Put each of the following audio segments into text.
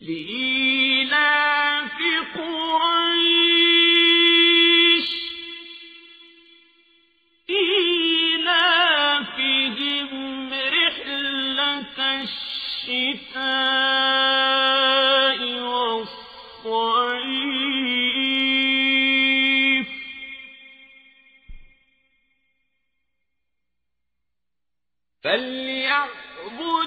لإيلاف قريش. إيلافهم رحلة الشتاء والصيف. فليعبدوا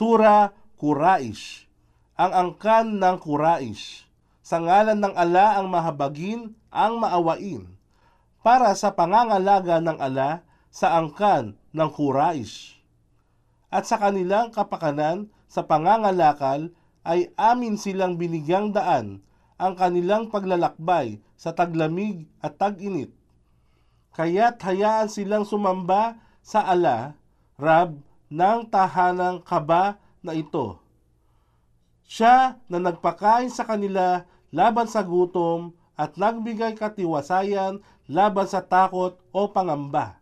Sura Quraish. Ang angkan ng Quraish. Sa ngalan ng ala ang mahabagin, ang maawain. Para sa pangangalaga ng ala sa angkan ng Quraish. At sa kanilang kapakanan sa pangangalakal ay amin silang binigyang daan ang kanilang paglalakbay sa taglamig at tag-init. Kaya't hayaan silang sumamba sa ala, Rab, ng tahanang kaba na ito. Siya na nagpakain sa kanila laban sa gutom at nagbigay katiwasayan laban sa takot o pangamba.